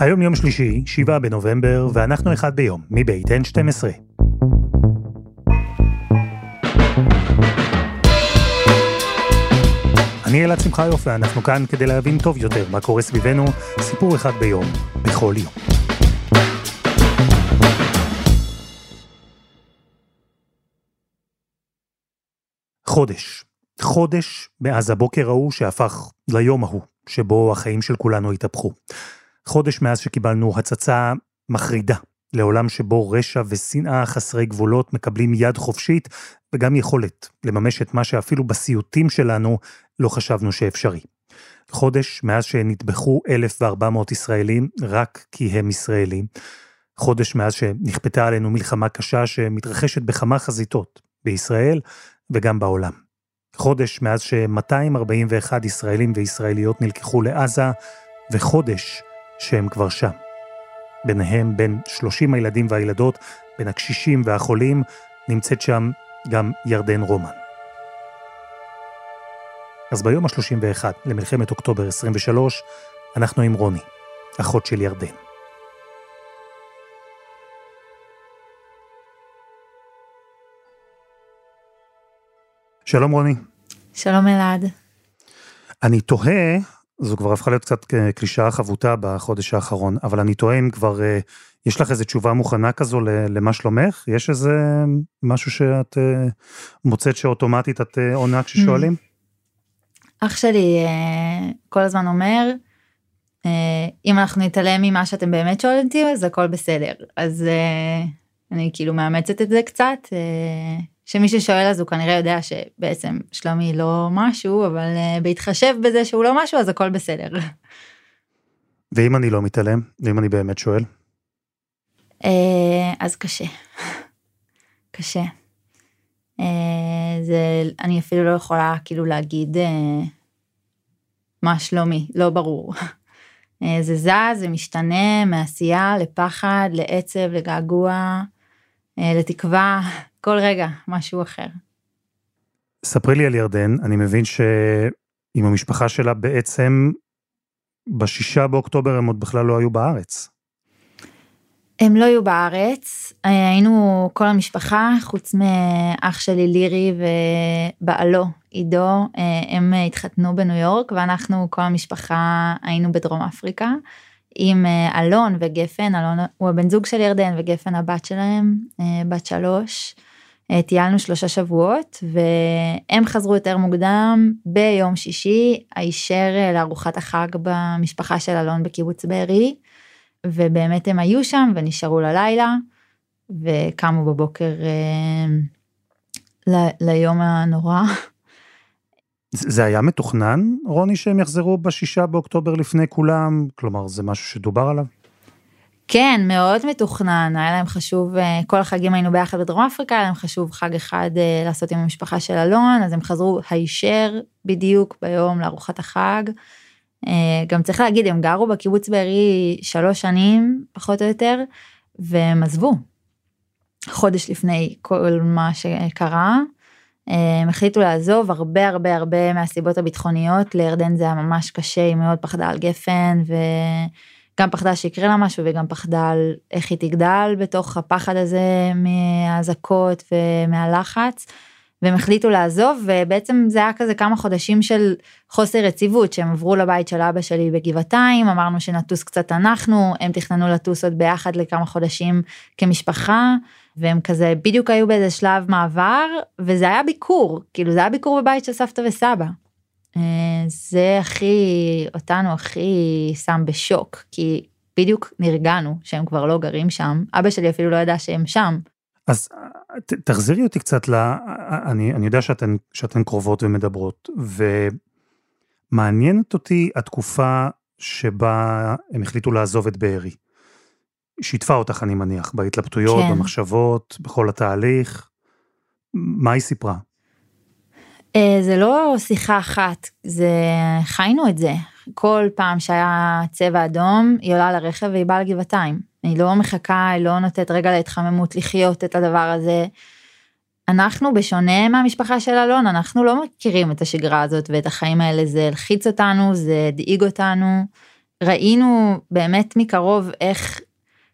היום יום שלישי, 7 בנובמבר, ואנחנו אחד ביום, מבית N12. אני אלעד שמחיוף, ואנחנו כאן כדי להבין טוב יותר מה קורה סביבנו, סיפור אחד ביום, בכל יום. חודש. חודש מאז הבוקר ההוא שהפך ליום ההוא, שבו החיים של כולנו התהפכו. חודש מאז שקיבלנו הצצה מחרידה לעולם שבו רשע ושנאה חסרי גבולות מקבלים יד חופשית וגם יכולת לממש את מה שאפילו בסיוטים שלנו לא חשבנו שאפשרי. חודש מאז שנטבחו 1,400 ישראלים רק כי הם ישראלים. חודש מאז שנכפתה עלינו מלחמה קשה שמתרחשת בכמה חזיתות, בישראל וגם בעולם. חודש מאז ש-241 ישראלים וישראליות נלקחו לעזה, וחודש שהם כבר שם. ביניהם, בין 30 הילדים והילדות, בין הקשישים והחולים, נמצאת שם גם ירדן רומן. אז ביום ה-31 למלחמת אוקטובר 23, אנחנו עם רוני, אחות של ירדן. שלום רוני. שלום אלעד. אני תוהה, זו כבר הפכה להיות קצת קלישאה חבוטה בחודש האחרון, אבל אני תוהה אם כבר אה, יש לך איזו תשובה מוכנה כזו למה שלומך? יש איזה משהו שאת אה, מוצאת שאוטומטית את אה, עונה כששואלים? אח שלי כל הזמן אומר, אם אנחנו נתעלם ממה שאתם באמת שואלים אותי, אז הכל בסדר. אז אני כאילו מאמצת את זה קצת. שמי ששואל אז הוא כנראה יודע שבעצם שלומי לא משהו, אבל uh, בהתחשב בזה שהוא לא משהו, אז הכל בסדר. ואם אני לא מתעלם? ואם אני באמת שואל? Uh, אז קשה. קשה. Uh, זה, אני אפילו לא יכולה כאילו להגיד מה שלומי, לא ברור. זה זז, זה משתנה מעשייה לפחד, לעצב, לגעגוע, לתקווה. כל רגע משהו אחר. ספרי לי על ירדן, אני מבין שעם המשפחה שלה בעצם בשישה באוקטובר הם עוד בכלל לא היו בארץ. הם לא היו בארץ, היינו כל המשפחה, חוץ מאח שלי לירי ובעלו עידו, הם התחתנו בניו יורק ואנחנו כל המשפחה היינו בדרום אפריקה. עם אלון וגפן, אלון הוא הבן זוג של ירדן וגפן הבת שלהם, בת שלוש. אה, טיילנו שלושה שבועות והם חזרו יותר מוקדם ביום שישי הישר אה, לארוחת החג במשפחה של אלון בקיבוץ בארי ובאמת הם היו שם ונשארו ללילה וקמו בבוקר אה, ל- ליום הנורא. זה היה מתוכנן רוני שהם יחזרו בשישה באוקטובר לפני כולם כלומר זה משהו שדובר עליו. כן, מאוד מתוכנן, היה להם חשוב, אה, כל החגים היינו ביחד בדרום אפריקה, היה להם חשוב חג אחד אה, לעשות עם המשפחה של אלון, אז הם חזרו הישר בדיוק ביום לארוחת החג. אה, גם צריך להגיד, הם גרו בקיבוץ בארי שלוש שנים, פחות או יותר, והם עזבו. חודש לפני כל מה שקרה. הם החליטו לעזוב הרבה הרבה הרבה מהסיבות הביטחוניות, לירדן זה היה ממש קשה, היא מאוד פחדה על גפן, ו... גם פחדה שיקרה לה משהו וגם פחדה על איך היא תגדל בתוך הפחד הזה מהאזעקות ומהלחץ. והם החליטו לעזוב ובעצם זה היה כזה כמה חודשים של חוסר יציבות שהם עברו לבית של אבא שלי בגבעתיים אמרנו שנטוס קצת אנחנו הם תכננו לטוס עוד ביחד לכמה חודשים כמשפחה והם כזה בדיוק היו באיזה שלב מעבר וזה היה ביקור כאילו זה היה ביקור בבית של סבתא וסבא זה הכי, אותנו הכי שם בשוק, כי בדיוק נרגענו שהם כבר לא גרים שם, אבא שלי אפילו לא ידע שהם שם. אז ת, תחזירי אותי קצת ל... אני, אני יודע שאתן, שאתן קרובות ומדברות, ומעניינת אותי התקופה שבה הם החליטו לעזוב את בארי. שיתפה אותך, אני מניח, בהתלבטויות, כן. במחשבות, בכל התהליך. מה היא סיפרה? אה, זה לא שיחה אחת, זה חיינו את זה. כל פעם שהיה צבע אדום, היא עולה לרכב והיא באה לגבעתיים. היא לא מחכה, היא לא נותנת רגע להתחממות לחיות את הדבר הזה. אנחנו, בשונה מהמשפחה של אלון, אנחנו לא מכירים את השגרה הזאת ואת החיים האלה, זה הלחיץ אותנו, זה הדאיג אותנו. ראינו באמת מקרוב איך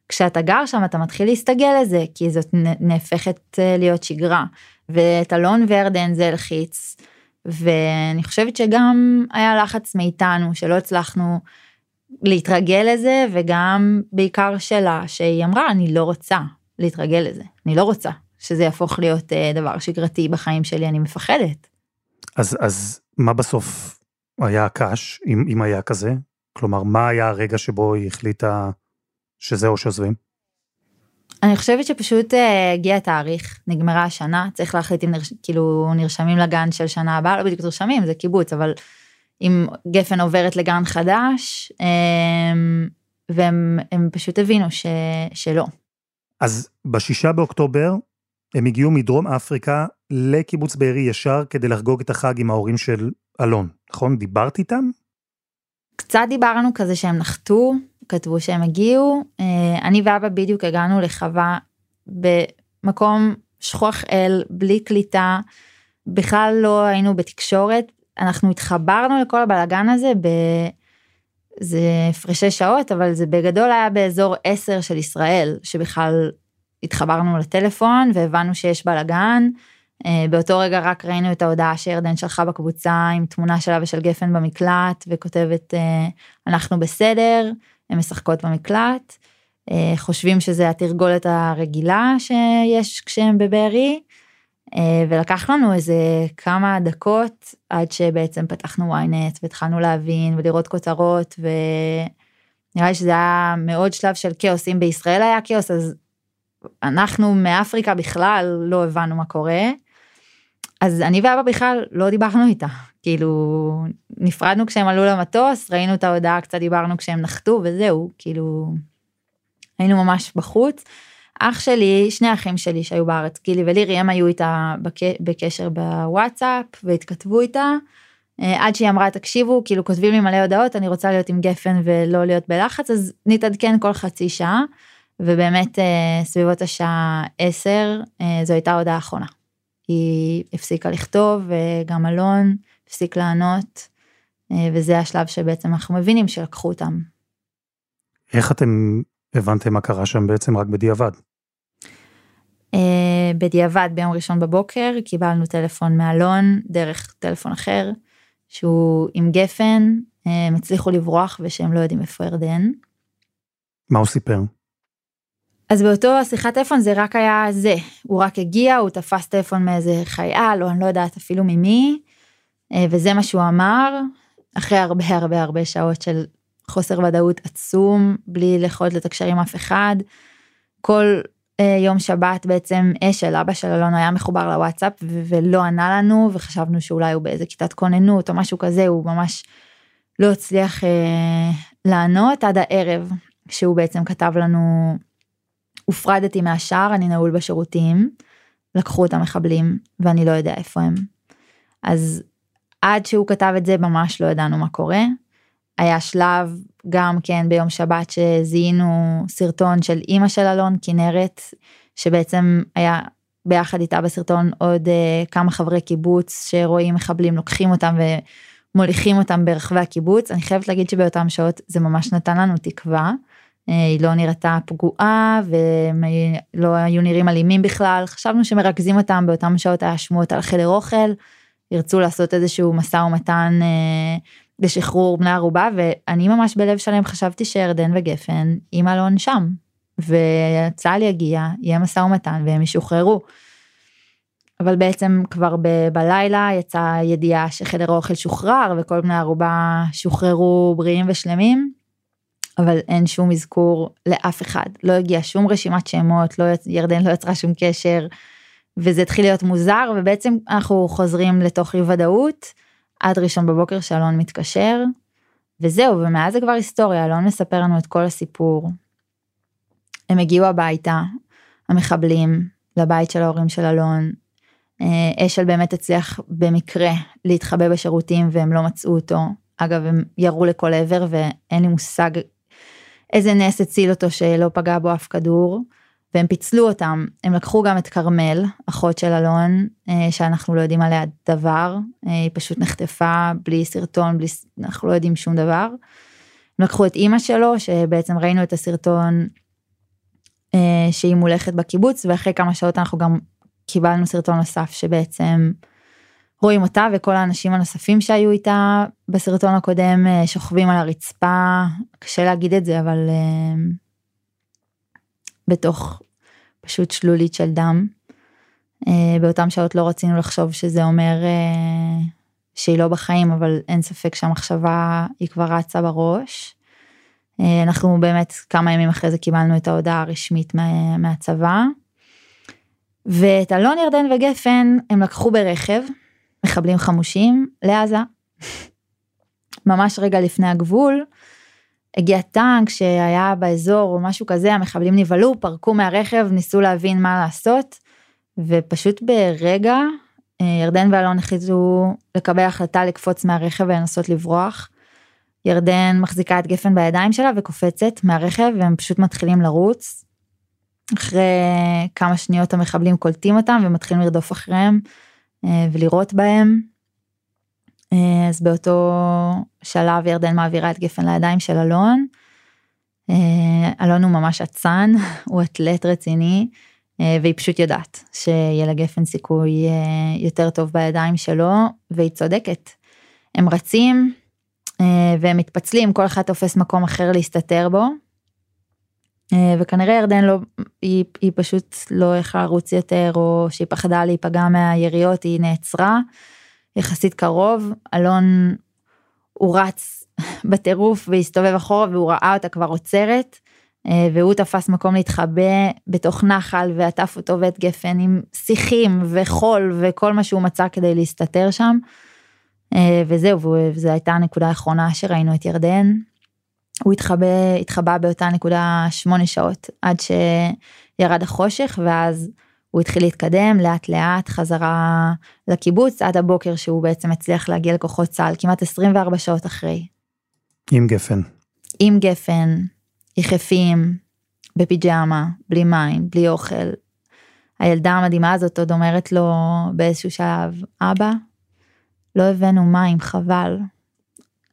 כשאתה גר שם אתה מתחיל להסתגל לזה, כי זאת נהפכת אה, להיות שגרה. ואת אלון ורדן זה הלחיץ, ואני חושבת שגם היה לחץ מאיתנו שלא הצלחנו להתרגל לזה, וגם בעיקר שלה, שהיא אמרה, אני לא רוצה להתרגל לזה, אני לא רוצה שזה יהפוך להיות אה, דבר שגרתי בחיים שלי, אני מפחדת. אז, אז מה בסוף היה הקש, אם, אם היה כזה? כלומר, מה היה הרגע שבו היא החליטה שזהו שעוזבים? אני חושבת שפשוט אה, הגיע התאריך, נגמרה השנה, צריך להחליט אם נרש... כאילו נרשמים לגן של שנה הבאה, לא בדיוק נרשמים, זה קיבוץ, אבל אם גפן עוברת לגן חדש, אמ, והם פשוט הבינו ש... שלא. אז בשישה באוקטובר הם הגיעו מדרום אפריקה לקיבוץ בארי ישר כדי לחגוג את החג עם ההורים של אלון, נכון? דיברת איתם? קצת דיברנו כזה שהם נחתו, כתבו שהם הגיעו, אה, אני ואבא בדיוק הגענו לחווה במקום שכוח אל, בלי קליטה, בכלל לא היינו בתקשורת, אנחנו התחברנו לכל הבלאגן הזה ב... זה הפרשי שעות, אבל זה בגדול היה באזור 10 של ישראל, שבכלל התחברנו לטלפון והבנו שיש בלאגן. אה, באותו רגע רק ראינו את ההודעה שירדן שלחה בקבוצה עם תמונה שלה ושל גפן במקלט וכותבת אה, אנחנו בסדר, הן משחקות במקלט, אה, חושבים שזה התרגולת הרגילה שיש כשהם בבארי, ולקח לנו איזה כמה דקות עד שבעצם פתחנו ynet והתחלנו להבין ולראות כותרות ונראה לי שזה היה מאוד שלב של כאוס, אם בישראל היה כאוס אז אנחנו מאפריקה בכלל לא הבנו מה קורה. אז אני ואבא בכלל לא דיברנו איתה, כאילו נפרדנו כשהם עלו למטוס, ראינו את ההודעה, קצת דיברנו כשהם נחתו וזהו, כאילו היינו ממש בחוץ. אח שלי, שני אחים שלי שהיו בארץ, גילי ולירי, הם היו איתה בקשר בוואטסאפ והתכתבו איתה. אה, עד שהיא אמרה תקשיבו כאילו כותבים לי מלא הודעות אני רוצה להיות עם גפן ולא להיות בלחץ אז נתעדכן כל חצי שעה ובאמת אה, סביבות השעה 10 אה, זו הייתה הודעה אחרונה. היא הפסיקה לכתוב וגם אלון הפסיק לענות וזה השלב שבעצם אנחנו מבינים שלקחו אותם. איך אתם הבנתם מה קרה שם בעצם רק בדיעבד? בדיעבד ביום ראשון בבוקר קיבלנו טלפון מאלון דרך טלפון אחר שהוא עם גפן הם הצליחו לברוח ושהם לא יודעים איפה ירדן. מה הוא סיפר? אז באותו השיחת טלפון זה רק היה זה, הוא רק הגיע, הוא תפס טלפון מאיזה חייל, או אני לא יודעת אפילו ממי, אה, וזה מה שהוא אמר, אחרי הרבה הרבה הרבה שעות של חוסר ודאות עצום, בלי יכולת לתקשר עם אף אחד. כל אה, יום שבת בעצם אשל, אבא של אלון, היה מחובר לוואטסאפ ולא ענה לנו, וחשבנו שאולי הוא באיזה כיתת כוננות או משהו כזה, הוא ממש לא הצליח אה, לענות עד הערב, שהוא בעצם כתב לנו הופרדתי מהשער, אני נעול בשירותים, לקחו את המחבלים ואני לא יודע איפה הם. אז עד שהוא כתב את זה ממש לא ידענו מה קורה. היה שלב גם כן ביום שבת שזיהינו סרטון של אימא של אלון כנרת שבעצם היה ביחד איתה בסרטון עוד uh, כמה חברי קיבוץ שרואים מחבלים לוקחים אותם ומוליכים אותם ברחבי הקיבוץ אני חייבת להגיד שבאותם שעות זה ממש נתן לנו תקווה אה, היא לא נראתה פגועה ולא היו נראים אלימים בכלל. חשבנו שמרכזים אותם באותם שעות היה שמועות על חדר אוכל. ירצו לעשות איזשהו משא ומתן אה, לשחרור בני ערובה ואני ממש בלב שלם חשבתי שירדן וגפן עם אלון שם. וצה"ל יגיע יהיה משא ומתן והם ישוחררו. אבל בעצם כבר ב- בלילה יצאה ידיעה שחדר האוכל שוחרר וכל בני ערובה שוחררו בריאים ושלמים אבל אין שום אזכור לאף אחד, לא הגיע שום רשימת שמות, לא, ירדן לא יצרה שום קשר, וזה התחיל להיות מוזר, ובעצם אנחנו חוזרים לתוך אי ודאות, עד ראשון בבוקר שאלון מתקשר, וזהו, ומאז זה כבר היסטוריה, אלון מספר לנו את כל הסיפור. הם הגיעו הביתה, המחבלים, לבית של ההורים של אלון. אה, אשל באמת הצליח במקרה להתחבא בשירותים והם לא מצאו אותו. אגב, הם ירו לכל עבר ואין לי מושג איזה נס הציל אותו שלא פגע בו אף כדור. והם פיצלו אותם, הם לקחו גם את כרמל, אחות של אלון, אה, שאנחנו לא יודעים עליה דבר, אה, היא פשוט נחטפה בלי סרטון, בלי, אנחנו לא יודעים שום דבר. הם לקחו את אימא שלו, שבעצם ראינו את הסרטון אה, שהיא מולכת בקיבוץ, ואחרי כמה שעות אנחנו גם קיבלנו סרטון נוסף שבעצם רואים אותה וכל האנשים הנוספים שהיו איתה בסרטון הקודם אה, שוכבים על הרצפה, קשה להגיד את זה, אבל אה, בתוך פשוט שלולית של דם. אה, באותם שעות לא רצינו לחשוב שזה אומר שהיא לא בחיים, אבל אין ספק שהמחשבה היא כבר רצה בראש. אנחנו באמת כמה ימים אחרי זה קיבלנו את ההודעה הרשמית מה, מהצבא. ואת אלון ירדן וגפן הם לקחו ברכב, מחבלים חמושים, לעזה. ממש רגע לפני הגבול, הגיע טנק שהיה באזור או משהו כזה, המחבלים נבהלו, פרקו מהרכב, ניסו להבין מה לעשות, ופשוט ברגע ירדן ואלון החליטו לקבל החלטה לקפוץ מהרכב ולנסות לברוח. ירדן מחזיקה את גפן בידיים שלה וקופצת מהרכב והם פשוט מתחילים לרוץ. אחרי כמה שניות המחבלים קולטים אותם ומתחילים לרדוף אחריהם אה, ולירות בהם. אה, אז באותו שלב ירדן מעבירה את גפן לידיים של אלון. אה, אלון הוא ממש אצן, הוא אתלט רציני, והיא פשוט יודעת שיהיה לגפן סיכוי יותר טוב בידיים שלו, והיא צודקת. הם רצים והם מתפצלים, כל אחד תופס מקום אחר להסתתר בו. וכנראה ירדן לא, היא, היא פשוט לא יכלה לרוץ יותר, או שהיא פחדה להיפגע מהיריות, היא נעצרה. יחסית קרוב, אלון הוא רץ בטירוף והסתובב אחורה והוא ראה אותה כבר עוצרת, אה, והוא תפס מקום להתחבא בתוך נחל ועטף אותו ואת גפן עם שיחים וחול וכל מה שהוא מצא כדי להסתתר שם. אה, וזהו, וזו הייתה הנקודה האחרונה שראינו את ירדן. הוא התחבא, התחבא באותה נקודה שמונה שעות עד שירד החושך ואז הוא התחיל להתקדם לאט לאט חזרה לקיבוץ עד הבוקר שהוא בעצם הצליח להגיע לכוחות צה"ל כמעט 24 שעות אחרי. עם גפן. עם גפן, יחפים, בפיג'מה, בלי מים, בלי אוכל. הילדה המדהימה הזאת עוד אומרת לו באיזשהו שלב, אבא, לא הבאנו מים, חבל.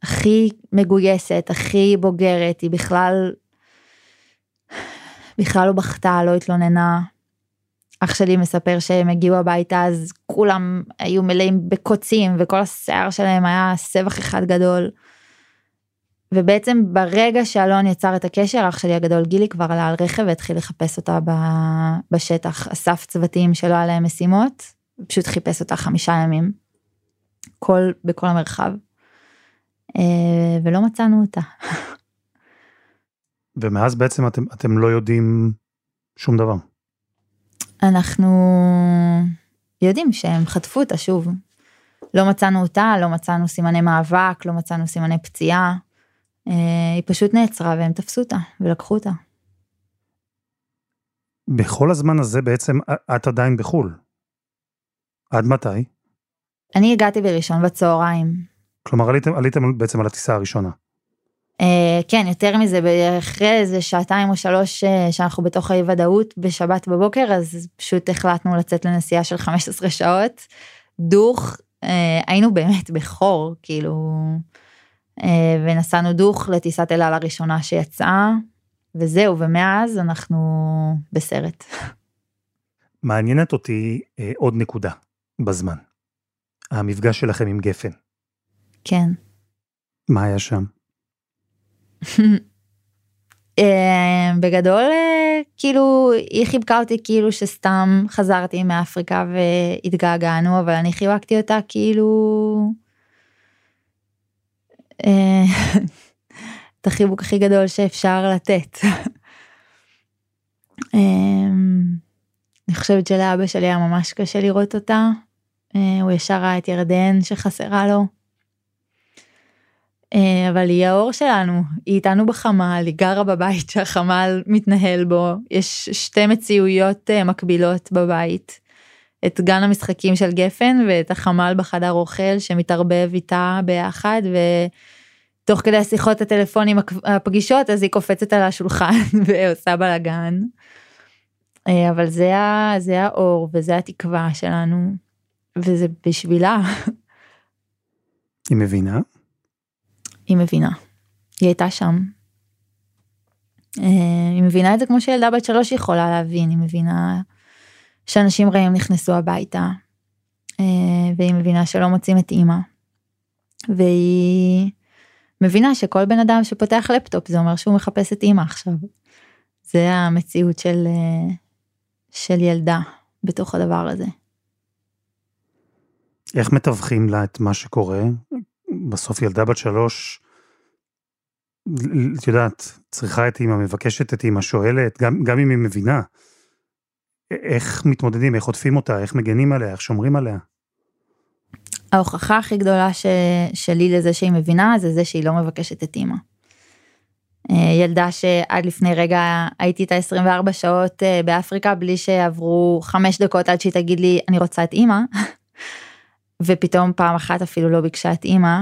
הכי מגויסת, הכי בוגרת, היא בכלל, בכלל לא בכתה, לא התלוננה, אח שלי מספר שהם הגיעו הביתה אז כולם היו מלאים בקוצים וכל השיער שלהם היה סבך אחד גדול. ובעצם ברגע שאלון יצר את הקשר אח שלי הגדול גילי כבר עלה על רכב והתחיל לחפש אותה בשטח אסף צוותים שלא היה להם משימות פשוט חיפש אותה חמישה ימים. כל בכל המרחב. אה, ולא מצאנו אותה. ומאז בעצם אתם אתם לא יודעים שום דבר. אנחנו יודעים שהם חטפו אותה שוב. לא מצאנו אותה, לא מצאנו סימני מאבק, לא מצאנו סימני פציעה. אה, היא פשוט נעצרה והם תפסו אותה ולקחו אותה. בכל הזמן הזה בעצם את עדיין בחו"ל. עד מתי? אני הגעתי בראשון בצהריים. כלומר עליתם, עליתם בעצם על הטיסה הראשונה. Uh, כן, יותר מזה, אחרי איזה שעתיים או שלוש uh, שאנחנו בתוך האי ודאות בשבת בבוקר, אז פשוט החלטנו לצאת לנסיעה של 15 שעות, דוך, uh, היינו באמת בחור, כאילו, ונסענו דוך לטיסת אל על הראשונה שיצאה, וזהו, ומאז אנחנו בסרט. מעניינת אותי עוד נקודה בזמן, המפגש שלכם עם גפן. כן. מה היה שם? אה, בגדול אה, כאילו היא חיבקה אותי כאילו שסתם חזרתי מאפריקה והתגעגענו אבל אני חיבקתי אותה כאילו אה, את החיבוק הכי גדול שאפשר לתת. אני חושבת שלאבא שלי היה ממש קשה לראות אותה. הוא ישר ראה את ירדן שחסרה לו. אה, אבל היא האור שלנו, היא איתנו בחמ"ל, היא גרה בבית שהחמ"ל מתנהל בו, יש שתי מציאויות אה, מקבילות בבית. את גן המשחקים של גפן ואת החמ"ל בחדר אוכל שמתערבב איתה ביחד ותוך כדי השיחות הטלפונים הפגישות אז היא קופצת על השולחן ועושה בלאגן. אה, אבל זה, זה האור וזה התקווה שלנו וזה בשבילה. היא מבינה? היא מבינה. היא הייתה שם. אה, היא מבינה את זה כמו שילדה בת שלוש יכולה להבין, היא מבינה שאנשים רעים נכנסו הביתה, אה, והיא מבינה שלא מוצאים את אימא. והיא מבינה שכל בן אדם שפותח לפטופ זה אומר שהוא מחפש את אימא עכשיו. זה המציאות של, אה, של ילדה בתוך הדבר הזה. איך מתווכים לה את מה שקורה? בסוף ילדה בת שלוש, את יודעת, צריכה את אימא, מבקשת את אימא, שואלת, גם, גם אם היא מבינה. איך מתמודדים, איך עוטפים אותה, איך מגנים עליה, איך שומרים עליה? ההוכחה הכי גדולה ש... שלי לזה שהיא מבינה זה זה שהיא לא מבקשת את אימא. אה, ילדה שעד לפני רגע הייתי איתה 24 שעות אה, באפריקה בלי שעברו חמש דקות עד שהיא תגיד לי אני רוצה את אימא. ופתאום פעם אחת אפילו לא ביקשה את אימא,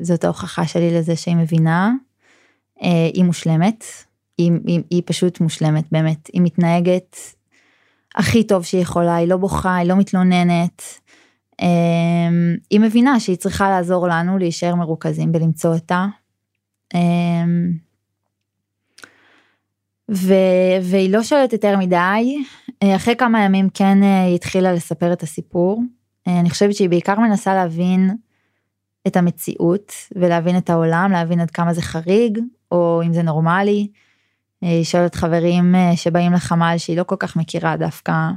זאת ההוכחה שלי לזה שהיא מבינה, היא מושלמת, היא, היא, היא פשוט מושלמת באמת, היא מתנהגת הכי טוב שהיא יכולה, היא לא בוכה, היא לא מתלוננת, היא מבינה שהיא צריכה לעזור לנו להישאר מרוכזים בלמצוא אותה, ו... והיא לא שואלת יותר מדי, אה, אחרי כמה ימים כן אה, היא התחילה לספר את הסיפור. אה, אני חושבת שהיא בעיקר מנסה להבין את המציאות ולהבין את העולם, להבין עד כמה זה חריג, או אם זה נורמלי. היא שואלת חברים שבאים לחמ"ל שהיא לא כל כך מכירה דווקא,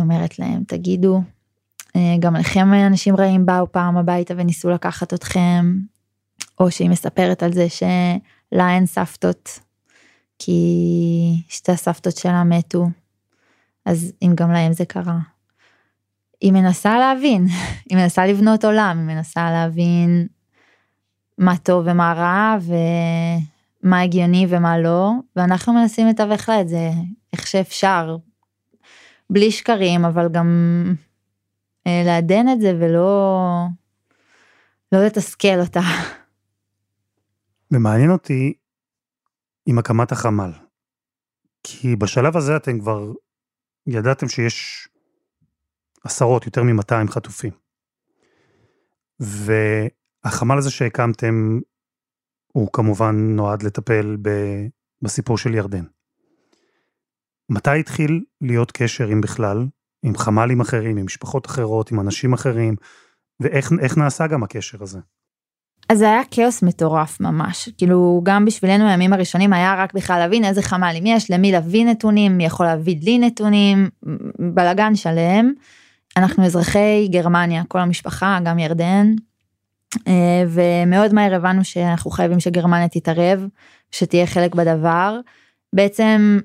אומרת להם תגידו, גם לכם אנשים רעים באו פעם הביתה וניסו לקחת אתכם, או שהיא מספרת על זה שלה אין סבתות, כי שתי הסבתות שלה מתו, אז אם גם להם זה קרה. היא מנסה להבין, היא מנסה לבנות עולם, היא מנסה להבין מה טוב ומה רע ומה הגיוני ומה לא, ואנחנו מנסים לתווך לה את זה איך שאפשר, בלי שקרים, אבל גם אה, לעדן את זה ולא לא לתסכל אותה. ומעניין אותי עם הקמת החמ"ל. כי בשלב הזה אתם כבר ידעתם שיש עשרות, יותר מ-200 חטופים. והחמ"ל הזה שהקמתם, הוא כמובן נועד לטפל ב, בסיפור של ירדן. מתי התחיל להיות קשר, אם בכלל, עם חמ"לים אחרים, עם משפחות אחרות, עם אנשים אחרים, ואיך נעשה גם הקשר הזה? אז זה היה כאוס מטורף ממש, כאילו גם בשבילנו הימים הראשונים היה רק בכלל להבין איזה חמ"לים יש, למי להביא נתונים, מי יכול להביא לי נתונים, בלאגן שלם. אנחנו אזרחי גרמניה, כל המשפחה, גם ירדן, אה, ומאוד מהר הבנו שאנחנו חייבים שגרמניה תתערב, שתהיה חלק בדבר. בעצם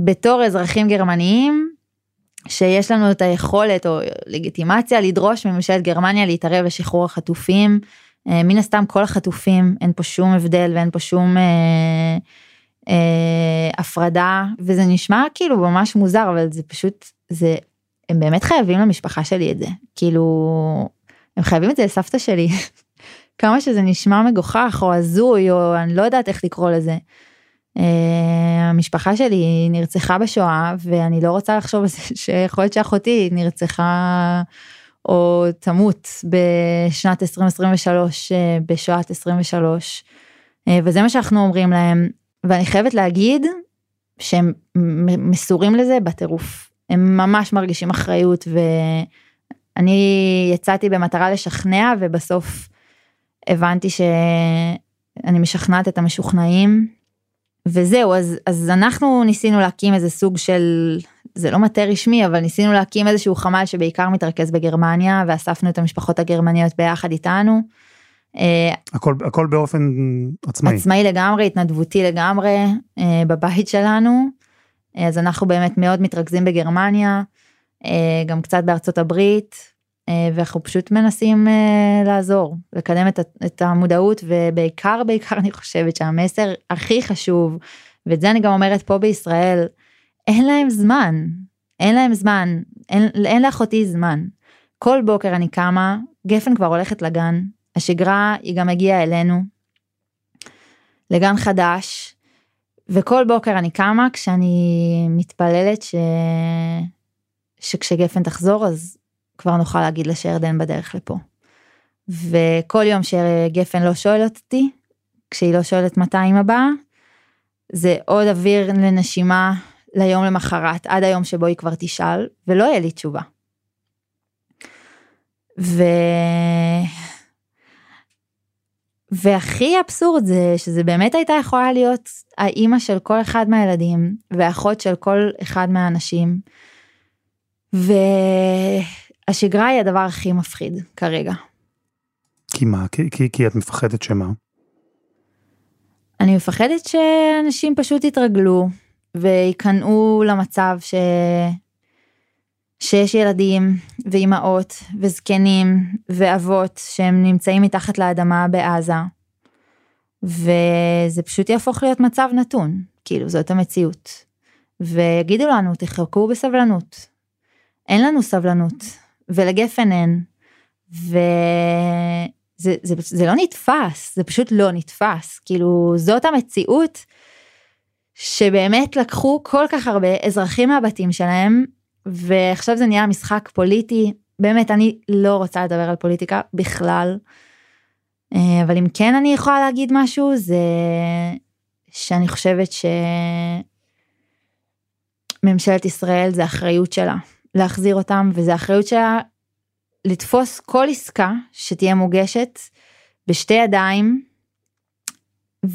בתור אזרחים גרמניים, שיש לנו את היכולת או לגיטימציה לדרוש מממשלת גרמניה להתערב בשחרור החטופים, אה, מן הסתם כל החטופים אין פה שום הבדל ואין פה שום אה, אה, הפרדה וזה נשמע כאילו ממש מוזר אבל זה פשוט זה הם באמת חייבים למשפחה שלי את זה. כאילו הם חייבים את זה לסבתא שלי. כמה שזה נשמע מגוחך או הזוי או אני לא יודעת איך לקרוא לזה. Uh, המשפחה שלי נרצחה בשואה ואני לא רוצה לחשוב על זה שיכול להיות שאחותי נרצחה או תמות בשנת 2023 אה, בשואת 23 אה, וזה מה שאנחנו אומרים להם. ואני חייבת להגיד שהם מסורים לזה בטירוף הם ממש מרגישים אחריות ואני יצאתי במטרה לשכנע ובסוף הבנתי שאני משכנעת את המשוכנעים וזהו אז אז אנחנו ניסינו להקים איזה סוג של זה לא מטה רשמי אבל ניסינו להקים איזשהו חמ"ל שבעיקר מתרכז בגרמניה ואספנו את המשפחות הגרמניות ביחד איתנו. אה, הכל הכל באופן עצמאי עצמאי לגמרי התנדבותי לגמרי אה, בבית שלנו אז אנחנו באמת מאוד מתרכזים בגרמניה אה, גם קצת בארצות הברית ואנחנו פשוט מנסים לעזור לקדם את המודעות ובעיקר בעיקר אני חושבת שהמסר הכי חשוב ואת זה אני גם אומרת פה בישראל אין להם זמן, אין להם זמן, אין, אין לאחותי זמן. כל בוקר אני קמה, גפן כבר הולכת לגן, השגרה היא גם הגיעה אלינו, לגן חדש, וכל בוקר אני קמה כשאני מתפללת ש... שכשגפן תחזור אז כבר נוכל להגיד לה שירדן בדרך לפה. וכל יום שגפן לא שואלת אותי, כשהיא לא שואלת מתי אמא באה, זה עוד אוויר לנשימה ליום למחרת, עד היום שבו היא כבר תשאל, ולא יהיה לי תשובה. ו... והכי אבסורד זה שזה באמת הייתה יכולה להיות האימא של כל אחד מהילדים ואחות של כל אחד מהאנשים. והשגרה היא הדבר הכי מפחיד כרגע. כי מה? כי, כי, כי את מפחדת שמה? אני מפחדת שאנשים פשוט יתרגלו וייכנעו למצב ש... שיש ילדים ואימהות וזקנים ואבות שהם נמצאים מתחת לאדמה בעזה. וזה פשוט יהפוך להיות מצב נתון, כאילו זאת המציאות. ויגידו לנו תחכו בסבלנות. אין לנו סבלנות, ולגפן אין. וזה זה, זה, לא נתפס, זה פשוט לא נתפס. כאילו זאת המציאות שבאמת לקחו כל כך הרבה אזרחים מהבתים שלהם ועכשיו זה נהיה משחק פוליטי, באמת אני לא רוצה לדבר על פוליטיקה בכלל, אה, אבל אם כן אני יכולה להגיד משהו זה שאני חושבת שממשלת ישראל זה אחריות שלה להחזיר אותם וזה אחריות שלה לתפוס כל עסקה שתהיה מוגשת בשתי ידיים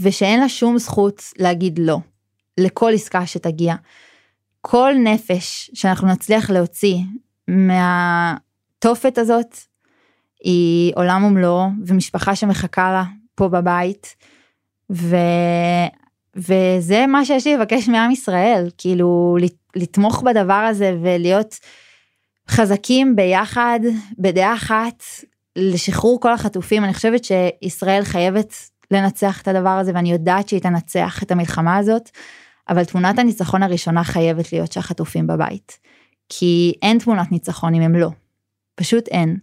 ושאין לה שום זכות להגיד לא לכל עסקה שתגיע. כל נפש שאנחנו נצליח להוציא מהתופת הזאת היא עולם ומלואו ומשפחה שמחכה לה פה בבית ו... וזה מה שיש לי לבקש מעם ישראל כאילו לתמוך בדבר הזה ולהיות חזקים ביחד בדעה אחת לשחרור כל החטופים אני חושבת שישראל חייבת לנצח את הדבר הזה ואני יודעת שהיא תנצח את המלחמה הזאת. אבל תמונת הניצחון הראשונה חייבת להיות שהחטופים בבית. כי אין תמונת ניצחון אם הם לא. פשוט אין.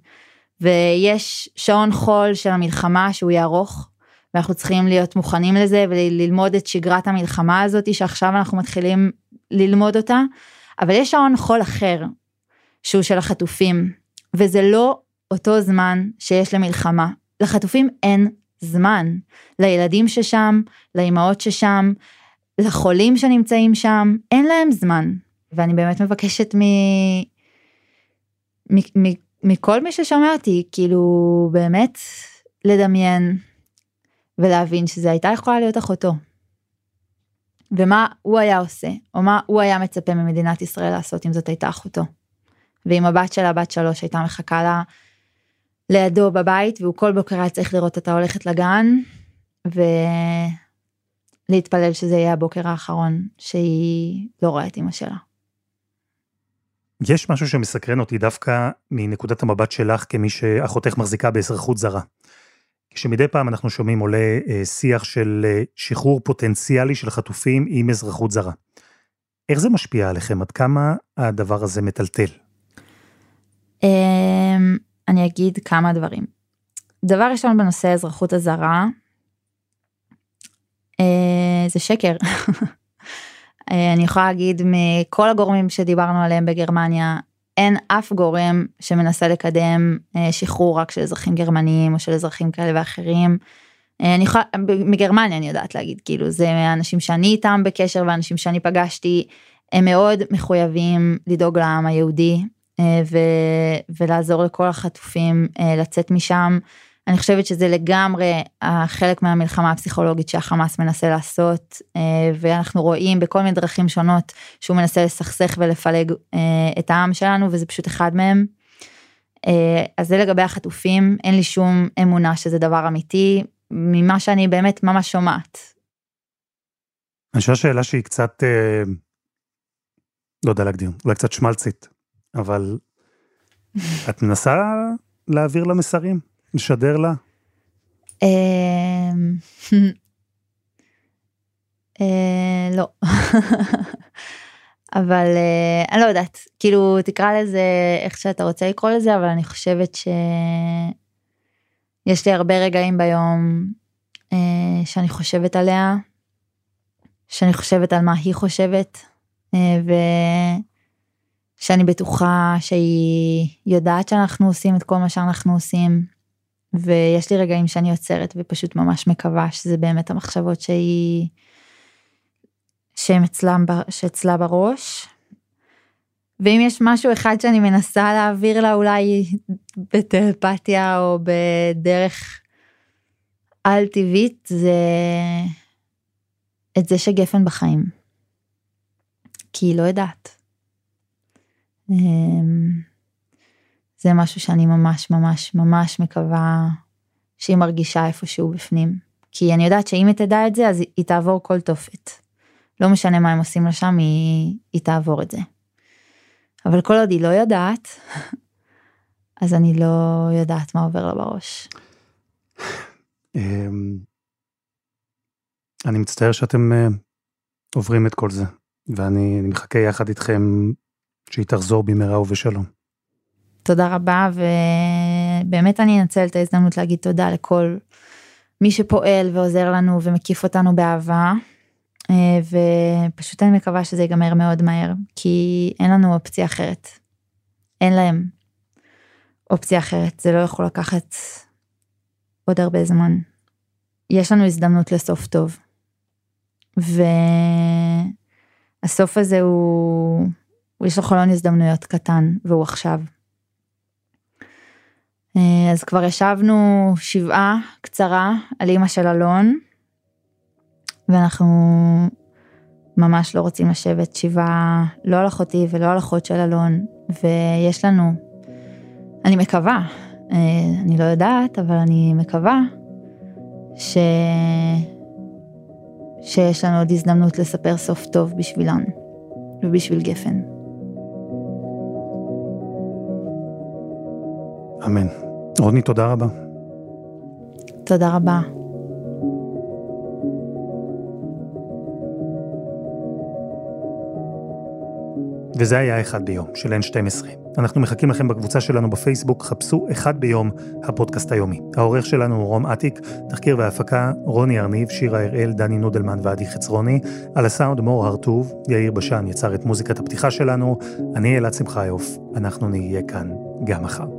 ויש שעון חול של המלחמה שהוא יהיה ארוך, ואנחנו צריכים להיות מוכנים לזה וללמוד את שגרת המלחמה הזאת שעכשיו אנחנו מתחילים ללמוד אותה, אבל יש שעון חול אחר, שהוא של החטופים, וזה לא אותו זמן שיש למלחמה. לחטופים אין זמן. לילדים ששם, לאימהות ששם, לחולים שנמצאים שם, אין להם זמן. ואני באמת מבקשת מ... מ... מ... מכל מי ששומע אותי, כאילו באמת לדמיין ולהבין שזה הייתה יכולה להיות אחותו. ומה הוא היה עושה, או מה הוא היה מצפה ממדינת ישראל לעשות אם זאת הייתה אחותו. ואם הבת שלה, בת שלוש, הייתה מחכה לה לידו בבית, והוא כל בוקר היה צריך לראות אותה הולכת לגן, ו... להתפלל שזה יהיה הבוקר האחרון שהיא לא רואה את אמא שלה. יש משהו שמסקרן אותי דווקא מנקודת המבט שלך כמי שאחותך מחזיקה באזרחות זרה. כשמדי פעם אנחנו שומעים עולה אה, שיח של אה, שחרור פוטנציאלי של חטופים עם אזרחות זרה. איך זה משפיע עליכם? עד כמה הדבר הזה מטלטל? אמ, אני אגיד כמה דברים. דבר ראשון בנושא האזרחות הזרה, זה שקר. אה, אני יכולה להגיד מכל הגורמים שדיברנו עליהם בגרמניה, אין אף גורם שמנסה לקדם אה, שחרור רק של אזרחים גרמניים או של אזרחים כאלה ואחרים. אני יכולה, מגרמניה אני יודעת להגיד, כאילו זה האנשים שאני איתם בקשר ואנשים שאני פגשתי, הם מאוד מחויבים לדאוג לעם היהודי ו, ולעזור לכל החטופים לצאת משם. אני חושבת שזה לגמרי חלק מהמלחמה הפסיכולוגית שהחמאס מנסה לעשות אה, ואנחנו רואים בכל מיני דרכים שונות שהוא מנסה לסכסך ולפלג אה, את העם שלנו וזה פשוט אחד מהם. אה, אז זה לגבי החטופים אין לי שום אמונה שזה דבר אמיתי ממה שאני באמת ממש שומעת. אני חושב שאלה שהיא קצת לא יודע להגדיר אולי קצת שמלצית אבל את מנסה להעביר לה מסרים. נשדר לה? אמ, אה, לא. אבל אה, אני לא יודעת, כאילו תקרא לזה איך שאתה רוצה לקרוא לזה, אבל אני חושבת שיש לי הרבה רגעים ביום אה, שאני חושבת עליה, שאני חושבת על מה היא חושבת, ושאני בטוחה שהיא יודעת שאנחנו עושים את כל מה שאנחנו עושים, ויש לי רגעים שאני עוצרת ופשוט ממש מקווה שזה באמת המחשבות שהיא, שהם אצלם, שאצלה בראש. ואם יש משהו אחד שאני מנסה להעביר לה אולי בטלפתיה או בדרך על טבעית זה את זה שגפן בחיים. כי היא לא יודעת. זה משהו שאני ממש ממש ממש מקווה שהיא מרגישה איפשהו בפנים. כי אני יודעת שאם היא תדע את זה אז היא תעבור כל תופת. לא משנה מה הם עושים לה שם היא, היא תעבור את זה. אבל כל עוד היא לא יודעת, אז אני לא יודעת מה עובר לה בראש. אמ, אני מצטער שאתם אה, עוברים את כל זה, ואני מחכה יחד איתכם שהיא תחזור במהרה ובשלום. תודה רבה, ובאמת אני אנצל את ההזדמנות להגיד תודה לכל מי שפועל ועוזר לנו ומקיף אותנו באהבה. אה, ופשוט אני מקווה שזה ייגמר מאוד מהר, כי אין לנו אופציה אחרת. אין להם אופציה אחרת, זה לא יכול לקחת עוד הרבה זמן. יש לנו הזדמנות לסוף טוב. והסוף הזה הוא, יש לו חלון הזדמנויות קטן, והוא עכשיו. אה, אז כבר ישבנו שבעה קצרה על אימא של אלון, ואנחנו ממש לא רוצים לשבת שבעה, לא על אחותי ולא על אחות של אלון, ויש לנו, אני מקווה, אה, אני לא יודעת, אבל אני מקווה ש... שיש לנו עוד הזדמנות לספר סוף טוב בשבילן ובשביל גפן. אמן. רוני, תודה רבה. תודה רבה. וזה היה אחד ביום של N12. אנחנו מחכים לכם בקבוצה שלנו בפייסבוק, חפשו אחד ביום הפודקאסט היומי. העורך שלנו הוא רום אטיק, תחקיר והפקה רוני ארניב, שירה הראל, דני נודלמן ועדי חצרוני, על הסאונד מור הרטוב, יאיר בשן יצר את מוזיקת הפתיחה שלנו, אני אלעד שמחיוף, אנחנו נהיה כאן גם מחר.